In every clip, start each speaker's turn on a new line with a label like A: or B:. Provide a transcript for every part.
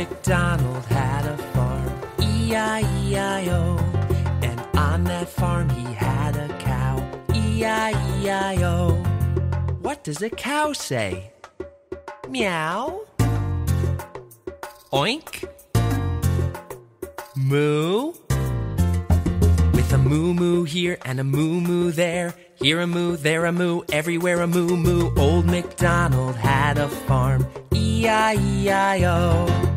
A: MacDonald had a farm, E-I-E-I-O. And on that farm he had a cow, E-I-E-I-O. What does a cow say? Meow. Oink. Moo. With a moo moo here and a moo moo there. Here a moo, there a moo, everywhere a moo moo. Old MacDonald had a farm, E E-I-E-I-O.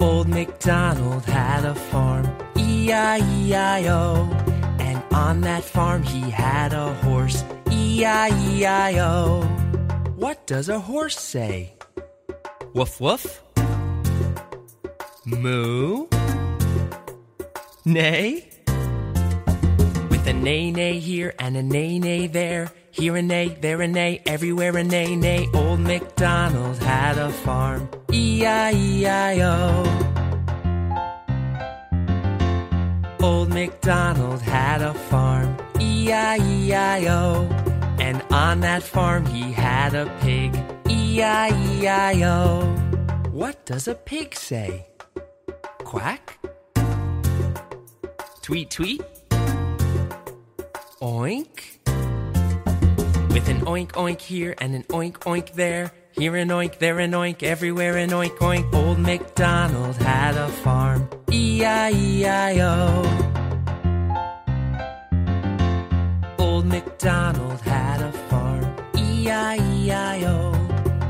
A: Old MacDonald had a farm, E-I-E-I-O. And on that farm he had a horse, E-I-E-I-O. What does a horse say? Woof woof? Moo? Nay? Neigh here and a neigh neigh there. Here a neigh, there a neigh, everywhere a neigh neigh. Old MacDonald had a farm, E-I-E-I-O. Old MacDonald had a farm, E-I-E-I-O. And on that farm he had a pig, E-I-E-I-O. What does a pig say? Quack? Tweet tweet? Oink? With an oink oink here and an oink oink there. Here an oink, there an oink, everywhere an oink oink. Old MacDonald had a farm, E-I-E-I-O. Old MacDonald had a farm, E-I-E-I-O.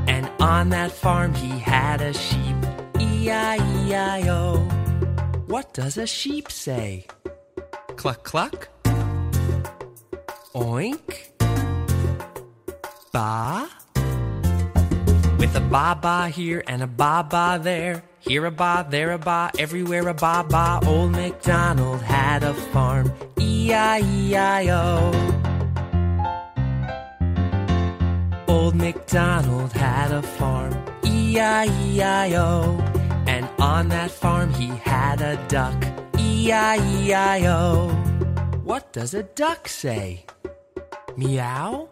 A: And on that farm he had a sheep, E-I-E-I-O. What does a sheep say? Cluck cluck? Oink? Ba? With a ba ba here and a ba ba there. Here a ba, there a ba, everywhere a ba ba. Old MacDonald had a farm, E I E I O. Old MacDonald had a farm, E I E I O. And on that farm he had a duck, E I E I O. What does a duck say? Meow?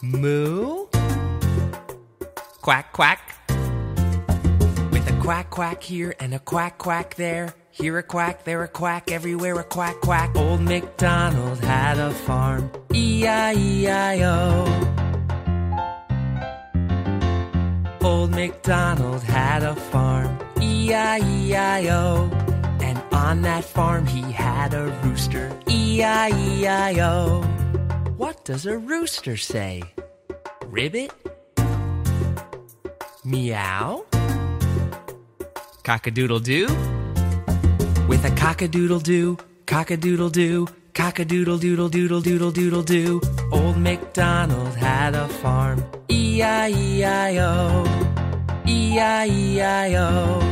A: Moo? Quack quack. With a quack quack here and a quack quack there. Here a quack, there a quack, everywhere a quack quack. Old MacDonald had a farm, E I E I O. Old MacDonald had a farm, E I E I O. And on that farm he had a rooster, E I E I O. What does a rooster say? Ribbit? Meow? Cock-a-doodle-doo? With a cockadoodle doo, cockadoodle doo, cockadoodle doodle doodle doodle doodle doodle doodle doo. Old MacDonald had a farm, E I E I O, E I E I O.